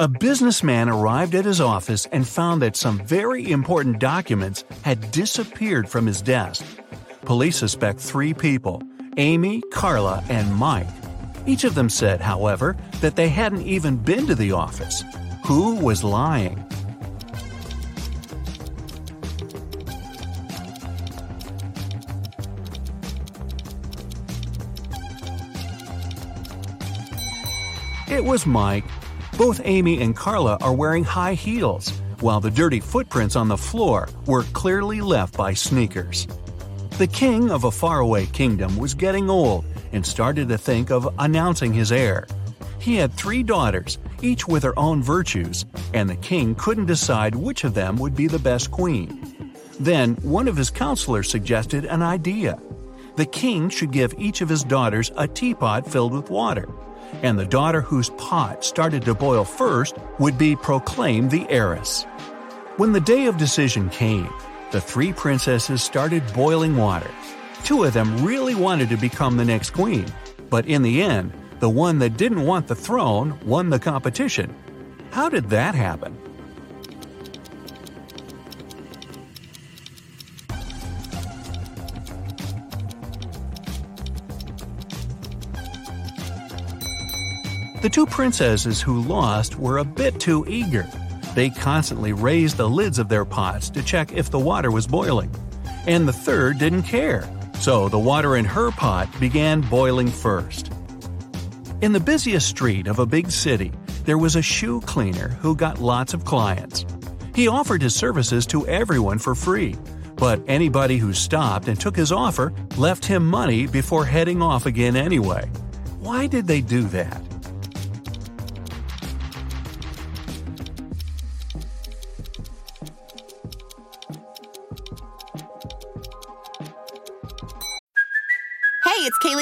A businessman arrived at his office and found that some very important documents had disappeared from his desk. Police suspect three people Amy, Carla, and Mike. Each of them said, however, that they hadn't even been to the office. Who was lying? It was Mike. Both Amy and Carla are wearing high heels, while the dirty footprints on the floor were clearly left by sneakers. The king of a faraway kingdom was getting old and started to think of announcing his heir. He had three daughters, each with her own virtues, and the king couldn't decide which of them would be the best queen. Then one of his counselors suggested an idea. The king should give each of his daughters a teapot filled with water and the daughter whose pot started to boil first would be proclaimed the heiress. When the day of decision came, the three princesses started boiling water. Two of them really wanted to become the next queen, but in the end, the one that didn't want the throne won the competition. How did that happen? The two princesses who lost were a bit too eager. They constantly raised the lids of their pots to check if the water was boiling. And the third didn't care, so the water in her pot began boiling first. In the busiest street of a big city, there was a shoe cleaner who got lots of clients. He offered his services to everyone for free, but anybody who stopped and took his offer left him money before heading off again anyway. Why did they do that?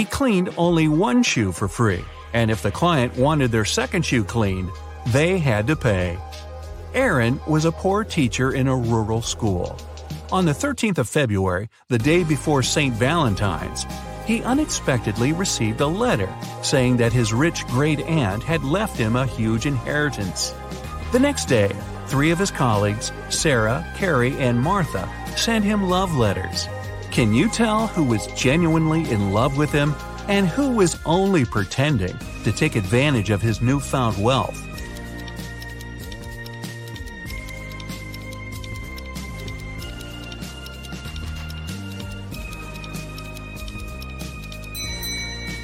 He cleaned only one shoe for free, and if the client wanted their second shoe cleaned, they had to pay. Aaron was a poor teacher in a rural school. On the 13th of February, the day before St. Valentine's, he unexpectedly received a letter saying that his rich great aunt had left him a huge inheritance. The next day, three of his colleagues, Sarah, Carrie, and Martha, sent him love letters. Can you tell who was genuinely in love with him and who was only pretending to take advantage of his newfound wealth?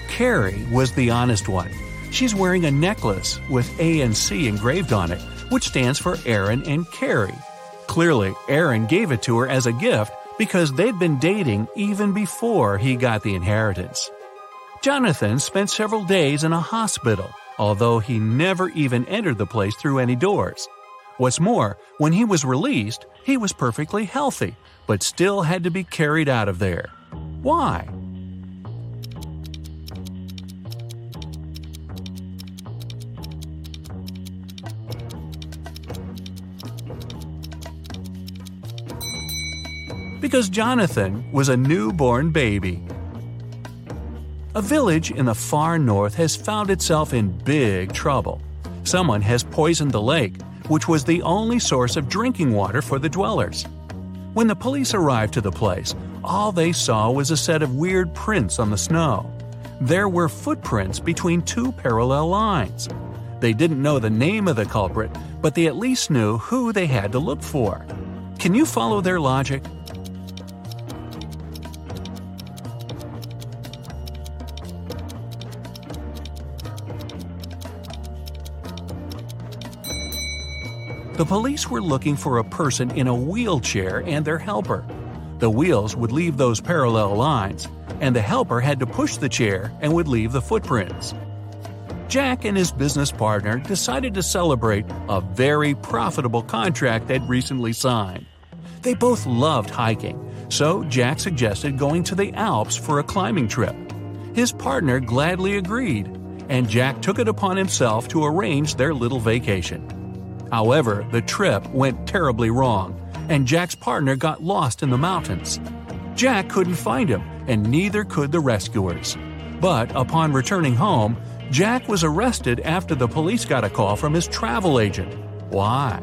Carrie was the honest one. She's wearing a necklace with A and C engraved on it, which stands for Aaron and Carrie. Clearly, Aaron gave it to her as a gift because they'd been dating even before he got the inheritance. Jonathan spent several days in a hospital, although he never even entered the place through any doors. What's more, when he was released, he was perfectly healthy, but still had to be carried out of there. Why? Because Jonathan was a newborn baby. A village in the far north has found itself in big trouble. Someone has poisoned the lake, which was the only source of drinking water for the dwellers. When the police arrived to the place, all they saw was a set of weird prints on the snow. There were footprints between two parallel lines. They didn't know the name of the culprit, but they at least knew who they had to look for. Can you follow their logic? The police were looking for a person in a wheelchair and their helper. The wheels would leave those parallel lines, and the helper had to push the chair and would leave the footprints. Jack and his business partner decided to celebrate a very profitable contract they'd recently signed. They both loved hiking, so Jack suggested going to the Alps for a climbing trip. His partner gladly agreed, and Jack took it upon himself to arrange their little vacation. However, the trip went terribly wrong, and Jack's partner got lost in the mountains. Jack couldn't find him, and neither could the rescuers. But upon returning home, Jack was arrested after the police got a call from his travel agent. Why?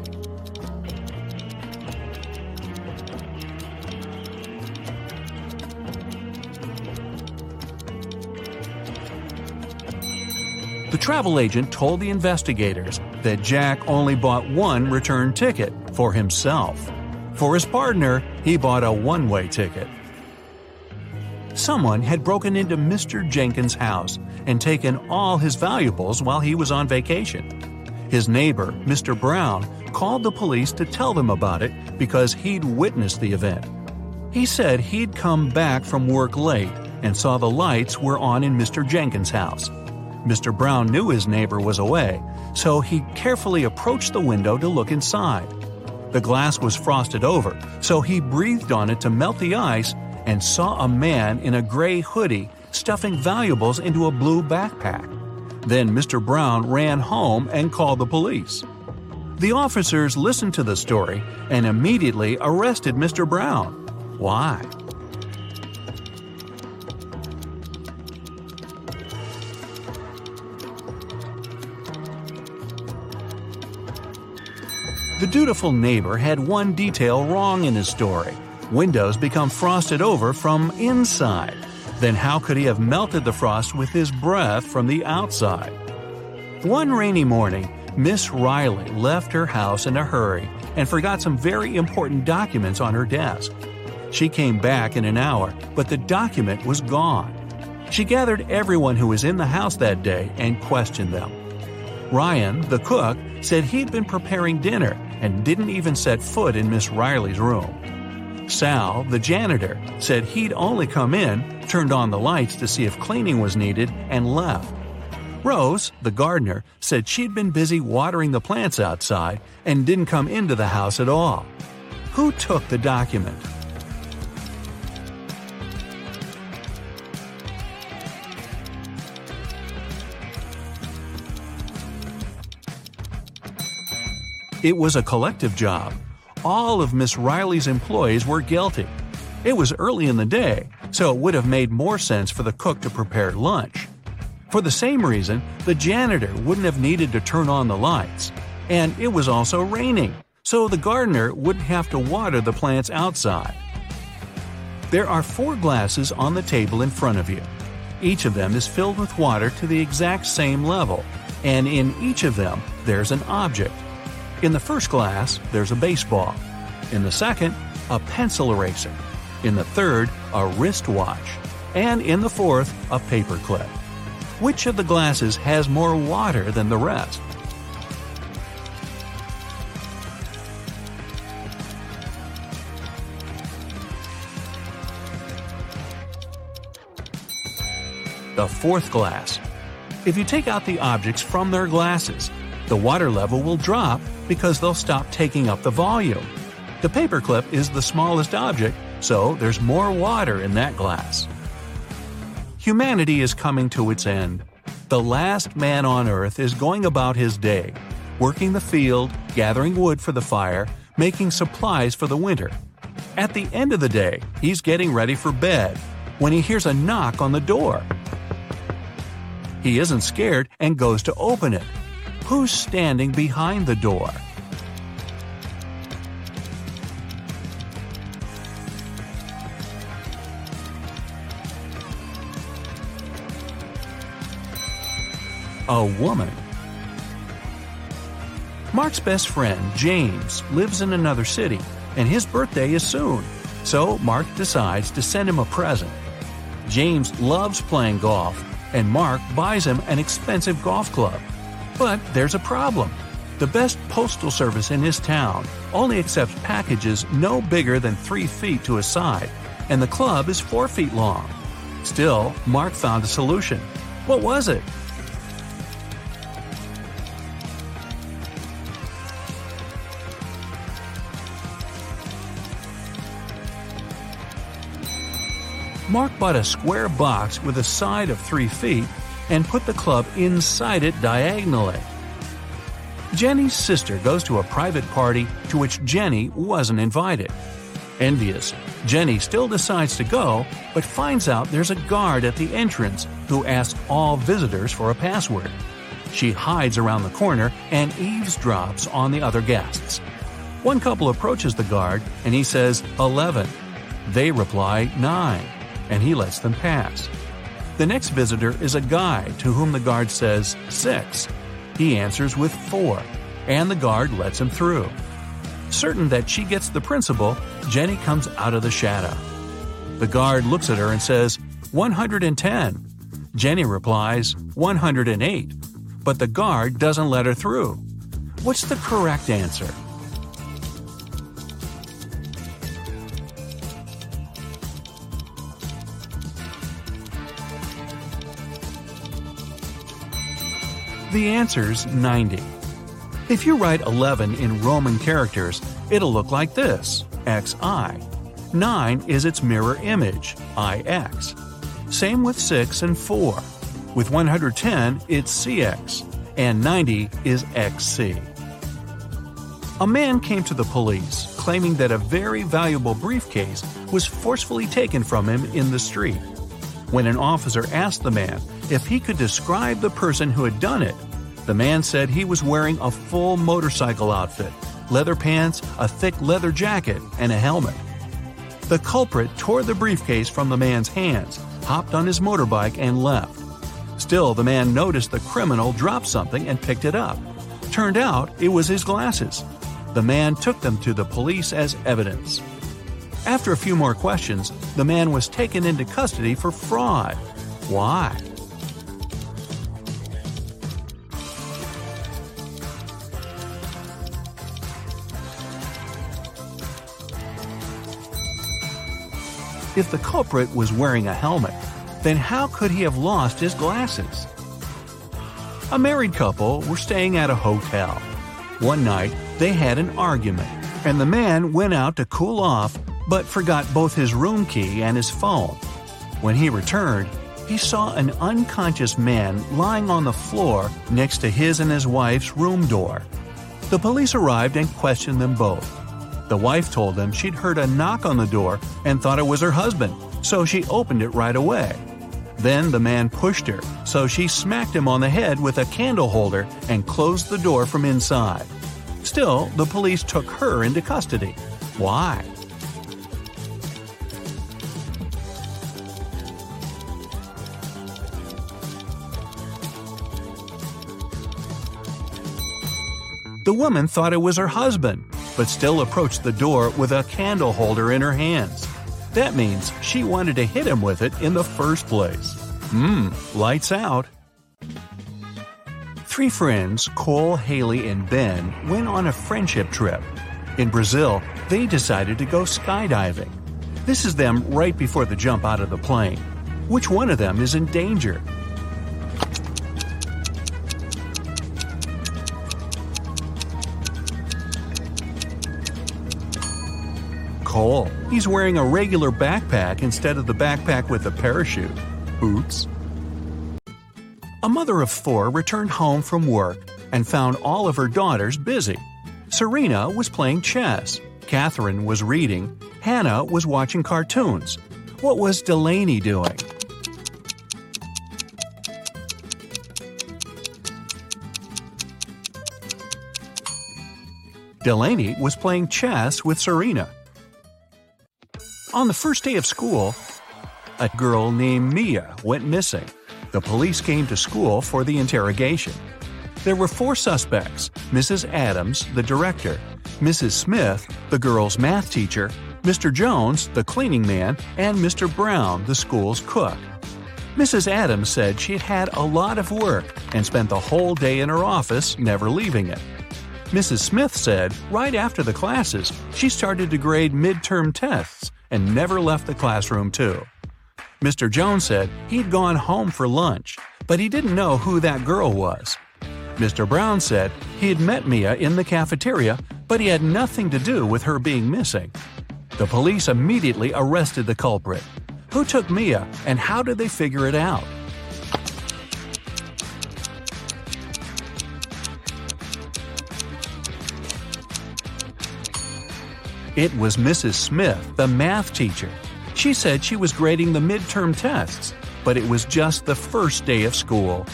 The travel agent told the investigators that Jack only bought one return ticket for himself. For his partner, he bought a one way ticket. Someone had broken into Mr. Jenkins' house and taken all his valuables while he was on vacation. His neighbor, Mr. Brown, called the police to tell them about it because he'd witnessed the event. He said he'd come back from work late and saw the lights were on in Mr. Jenkins' house. Mr. Brown knew his neighbor was away, so he carefully approached the window to look inside. The glass was frosted over, so he breathed on it to melt the ice and saw a man in a gray hoodie stuffing valuables into a blue backpack. Then Mr. Brown ran home and called the police. The officers listened to the story and immediately arrested Mr. Brown. Why? The dutiful neighbor had one detail wrong in his story. Windows become frosted over from inside. Then how could he have melted the frost with his breath from the outside? One rainy morning, Miss Riley left her house in a hurry and forgot some very important documents on her desk. She came back in an hour, but the document was gone. She gathered everyone who was in the house that day and questioned them. Ryan, the cook, said he'd been preparing dinner and didn't even set foot in Miss Riley's room. Sal, the janitor, said he'd only come in, turned on the lights to see if cleaning was needed, and left. Rose, the gardener, said she'd been busy watering the plants outside and didn't come into the house at all. Who took the document? It was a collective job. All of Miss Riley's employees were guilty. It was early in the day, so it would have made more sense for the cook to prepare lunch. For the same reason, the janitor wouldn't have needed to turn on the lights. And it was also raining, so the gardener wouldn't have to water the plants outside. There are four glasses on the table in front of you. Each of them is filled with water to the exact same level, and in each of them, there's an object. In the first glass, there's a baseball. In the second, a pencil eraser. In the third, a wristwatch. And in the fourth, a paperclip. Which of the glasses has more water than the rest? The fourth glass. If you take out the objects from their glasses, the water level will drop because they'll stop taking up the volume. The paperclip is the smallest object, so there's more water in that glass. Humanity is coming to its end. The last man on earth is going about his day, working the field, gathering wood for the fire, making supplies for the winter. At the end of the day, he's getting ready for bed when he hears a knock on the door. He isn't scared and goes to open it. Who's standing behind the door? A woman. Mark's best friend, James, lives in another city, and his birthday is soon, so Mark decides to send him a present. James loves playing golf, and Mark buys him an expensive golf club. But there's a problem. The best postal service in his town only accepts packages no bigger than 3 feet to a side, and the club is 4 feet long. Still, Mark found a solution. What was it? Mark bought a square box with a side of 3 feet and put the club inside it diagonally. Jenny's sister goes to a private party to which Jenny wasn't invited. Envious, Jenny still decides to go, but finds out there's a guard at the entrance who asks all visitors for a password. She hides around the corner and eavesdrops on the other guests. One couple approaches the guard and he says 11. They reply 9, and he lets them pass. The next visitor is a guy to whom the guard says 6. He answers with 4, and the guard lets him through. Certain that she gets the principle, Jenny comes out of the shadow. The guard looks at her and says, 110. Jenny replies, 108. But the guard doesn't let her through. What's the correct answer? The answer's 90. If you write 11 in Roman characters, it'll look like this xi. 9 is its mirror image, ix. Same with 6 and 4. With 110, it's cx, and 90 is xc. A man came to the police claiming that a very valuable briefcase was forcefully taken from him in the street. When an officer asked the man if he could describe the person who had done it, the man said he was wearing a full motorcycle outfit, leather pants, a thick leather jacket, and a helmet. The culprit tore the briefcase from the man's hands, hopped on his motorbike, and left. Still, the man noticed the criminal drop something and picked it up. Turned out it was his glasses. The man took them to the police as evidence. After a few more questions, the man was taken into custody for fraud. Why? If the culprit was wearing a helmet, then how could he have lost his glasses? A married couple were staying at a hotel. One night, they had an argument, and the man went out to cool off but forgot both his room key and his phone. When he returned, he saw an unconscious man lying on the floor next to his and his wife's room door. The police arrived and questioned them both. The wife told them she'd heard a knock on the door and thought it was her husband, so she opened it right away. Then the man pushed her, so she smacked him on the head with a candle holder and closed the door from inside. Still, the police took her into custody. Why? The woman thought it was her husband, but still approached the door with a candle holder in her hands. That means she wanted to hit him with it in the first place. Mmm, lights out. Three friends, Cole, Haley, and Ben, went on a friendship trip. In Brazil, they decided to go skydiving. This is them right before the jump out of the plane. Which one of them is in danger? Cole. He's wearing a regular backpack instead of the backpack with the parachute. Oops. A mother of four returned home from work and found all of her daughters busy. Serena was playing chess, Catherine was reading, Hannah was watching cartoons. What was Delaney doing? Delaney was playing chess with Serena. On the first day of school, a girl named Mia went missing. The police came to school for the interrogation. There were four suspects Mrs. Adams, the director, Mrs. Smith, the girl's math teacher, Mr. Jones, the cleaning man, and Mr. Brown, the school's cook. Mrs. Adams said she had had a lot of work and spent the whole day in her office, never leaving it. Mrs. Smith said right after the classes, she started to grade midterm tests and never left the classroom, too. Mr. Jones said he'd gone home for lunch, but he didn't know who that girl was. Mr. Brown said he had met Mia in the cafeteria, but he had nothing to do with her being missing. The police immediately arrested the culprit. Who took Mia, and how did they figure it out? It was Mrs. Smith, the math teacher. She said she was grading the midterm tests, but it was just the first day of school.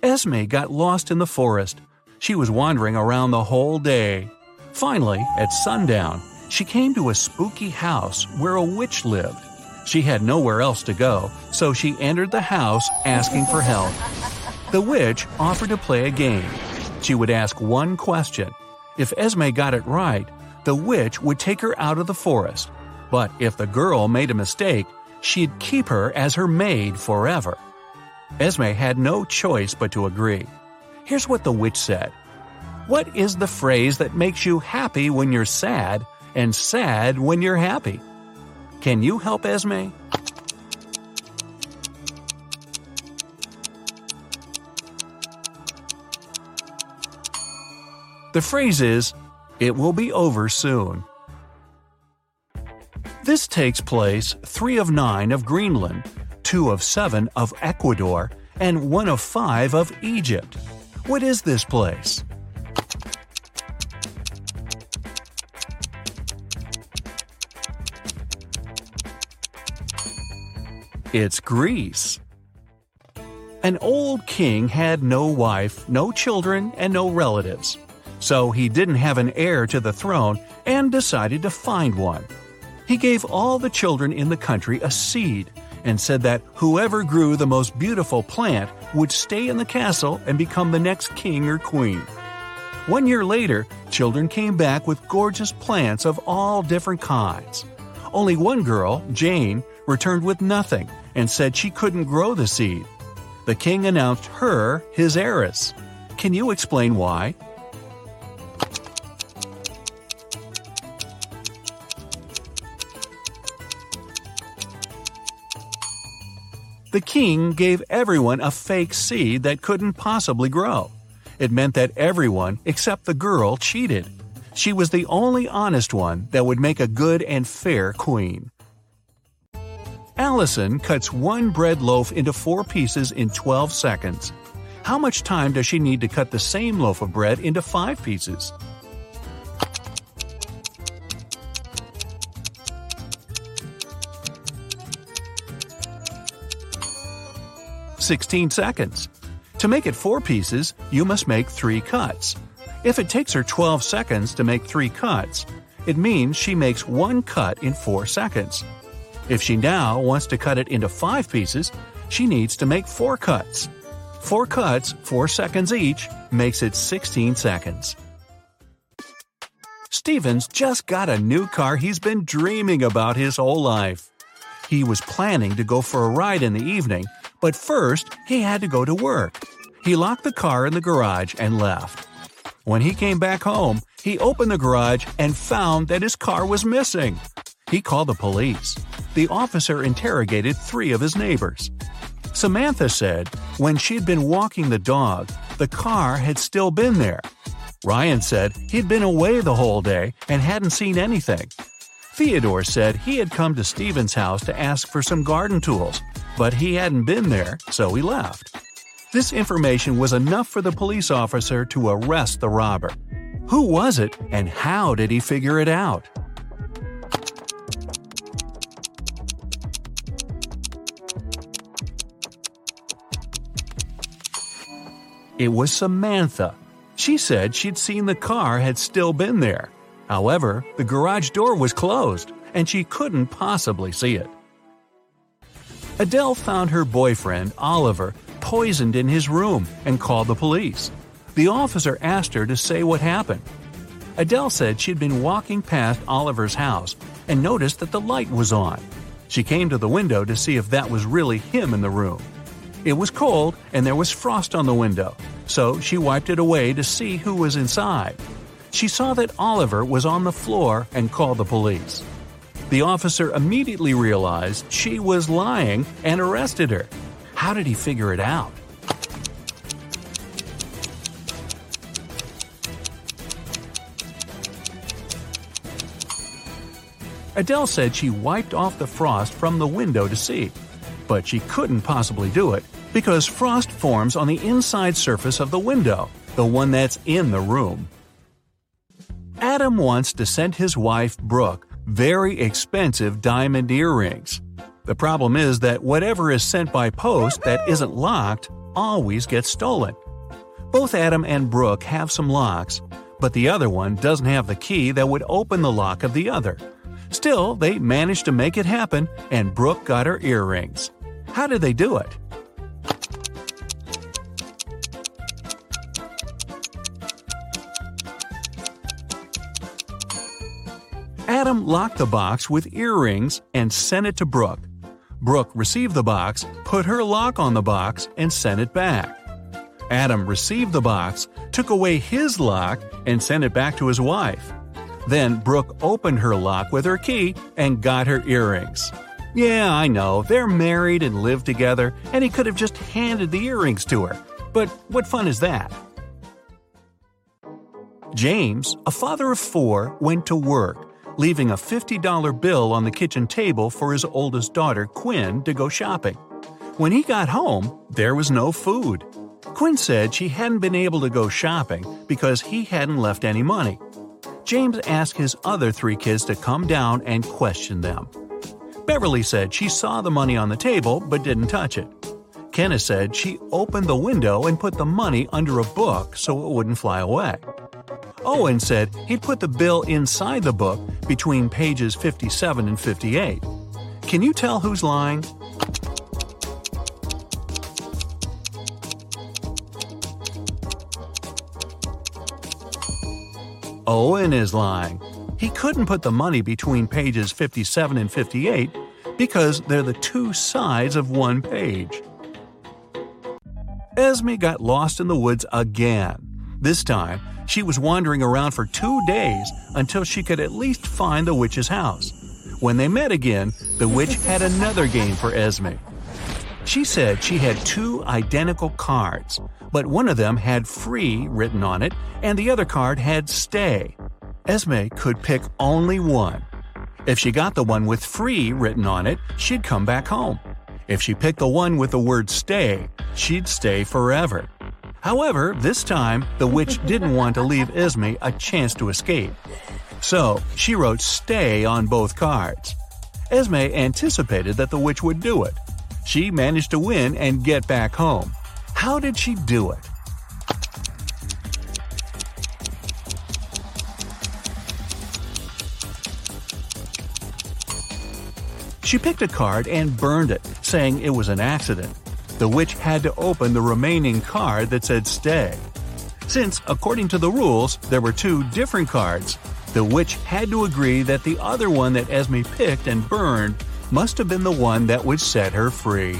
Esme got lost in the forest. She was wandering around the whole day. Finally, at sundown, she came to a spooky house where a witch lived. She had nowhere else to go, so she entered the house asking for help. The witch offered to play a game. She would ask one question. If Esme got it right, the witch would take her out of the forest. But if the girl made a mistake, she'd keep her as her maid forever. Esme had no choice but to agree. Here's what the witch said What is the phrase that makes you happy when you're sad and sad when you're happy? Can you help Esme? The phrase is, It will be over soon. This takes place 3 of 9 of Greenland, 2 of 7 of Ecuador, and 1 of 5 of Egypt. What is this place? It's Greece. An old king had no wife, no children, and no relatives. So he didn't have an heir to the throne and decided to find one. He gave all the children in the country a seed and said that whoever grew the most beautiful plant would stay in the castle and become the next king or queen. One year later, children came back with gorgeous plants of all different kinds. Only one girl, Jane, returned with nothing and said she couldn't grow the seed. The king announced her his heiress. Can you explain why? The king gave everyone a fake seed that couldn't possibly grow. It meant that everyone, except the girl, cheated. She was the only honest one that would make a good and fair queen. Allison cuts one bread loaf into four pieces in 12 seconds. How much time does she need to cut the same loaf of bread into five pieces? 16 seconds. To make it four pieces, you must make three cuts. If it takes her 12 seconds to make three cuts, it means she makes one cut in four seconds. If she now wants to cut it into five pieces, she needs to make four cuts. Four cuts, four seconds each, makes it 16 seconds. Stevens just got a new car he's been dreaming about his whole life. He was planning to go for a ride in the evening but first, he had to go to work. He locked the car in the garage and left. When he came back home, he opened the garage and found that his car was missing. He called the police. The officer interrogated three of his neighbors. Samantha said when she'd been walking the dog, the car had still been there. Ryan said he'd been away the whole day and hadn't seen anything. Theodore said he had come to Stephen's house to ask for some garden tools, but he hadn't been there, so he left. This information was enough for the police officer to arrest the robber. Who was it, and how did he figure it out? It was Samantha. She said she'd seen the car had still been there. However, the garage door was closed, and she couldn't possibly see it. Adele found her boyfriend, Oliver, poisoned in his room and called the police. The officer asked her to say what happened. Adele said she'd been walking past Oliver's house and noticed that the light was on. She came to the window to see if that was really him in the room. It was cold and there was frost on the window, so she wiped it away to see who was inside. She saw that Oliver was on the floor and called the police. The officer immediately realized she was lying and arrested her. How did he figure it out? Adele said she wiped off the frost from the window to see, but she couldn't possibly do it because frost forms on the inside surface of the window, the one that's in the room. Adam wants to send his wife, Brooke, very expensive diamond earrings. The problem is that whatever is sent by post that isn't locked always gets stolen. Both Adam and Brooke have some locks, but the other one doesn't have the key that would open the lock of the other. Still, they managed to make it happen, and Brooke got her earrings. How did they do it? Adam locked the box with earrings and sent it to Brooke. Brooke received the box, put her lock on the box, and sent it back. Adam received the box, took away his lock, and sent it back to his wife. Then Brooke opened her lock with her key and got her earrings. Yeah, I know, they're married and live together, and he could have just handed the earrings to her. But what fun is that? James, a father of four, went to work leaving a $50 bill on the kitchen table for his oldest daughter, Quinn, to go shopping. When he got home, there was no food. Quinn said she hadn't been able to go shopping because he hadn't left any money. James asked his other three kids to come down and question them. Beverly said she saw the money on the table but didn't touch it. Kenneth said she opened the window and put the money under a book so it wouldn't fly away. Owen said he'd put the bill inside the book between pages 57 and 58. Can you tell who's lying? Owen is lying. He couldn't put the money between pages 57 and 58 because they're the two sides of one page. Esme got lost in the woods again. This time, she was wandering around for two days until she could at least find the witch's house. When they met again, the witch had another game for Esme. She said she had two identical cards, but one of them had free written on it and the other card had stay. Esme could pick only one. If she got the one with free written on it, she'd come back home. If she picked the one with the word stay, she'd stay forever. However, this time, the witch didn't want to leave Esme a chance to escape. So, she wrote stay on both cards. Esme anticipated that the witch would do it. She managed to win and get back home. How did she do it? She picked a card and burned it, saying it was an accident the witch had to open the remaining card that said stay. Since, according to the rules, there were two different cards, the witch had to agree that the other one that Esme picked and burned must have been the one that would set her free.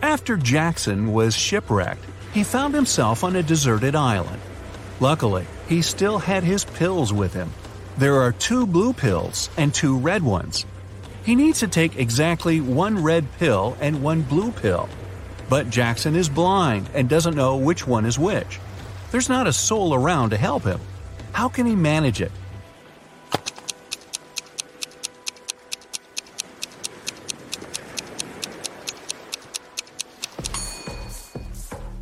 After Jackson was shipwrecked, he found himself on a deserted island. Luckily, he still had his pills with him. There are two blue pills and two red ones. He needs to take exactly one red pill and one blue pill. But Jackson is blind and doesn't know which one is which. There's not a soul around to help him. How can he manage it?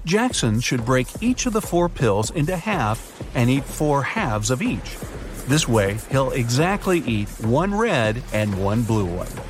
Jackson should break each of the four pills into half and eat four halves of each. This way, he'll exactly eat one red and one blue one.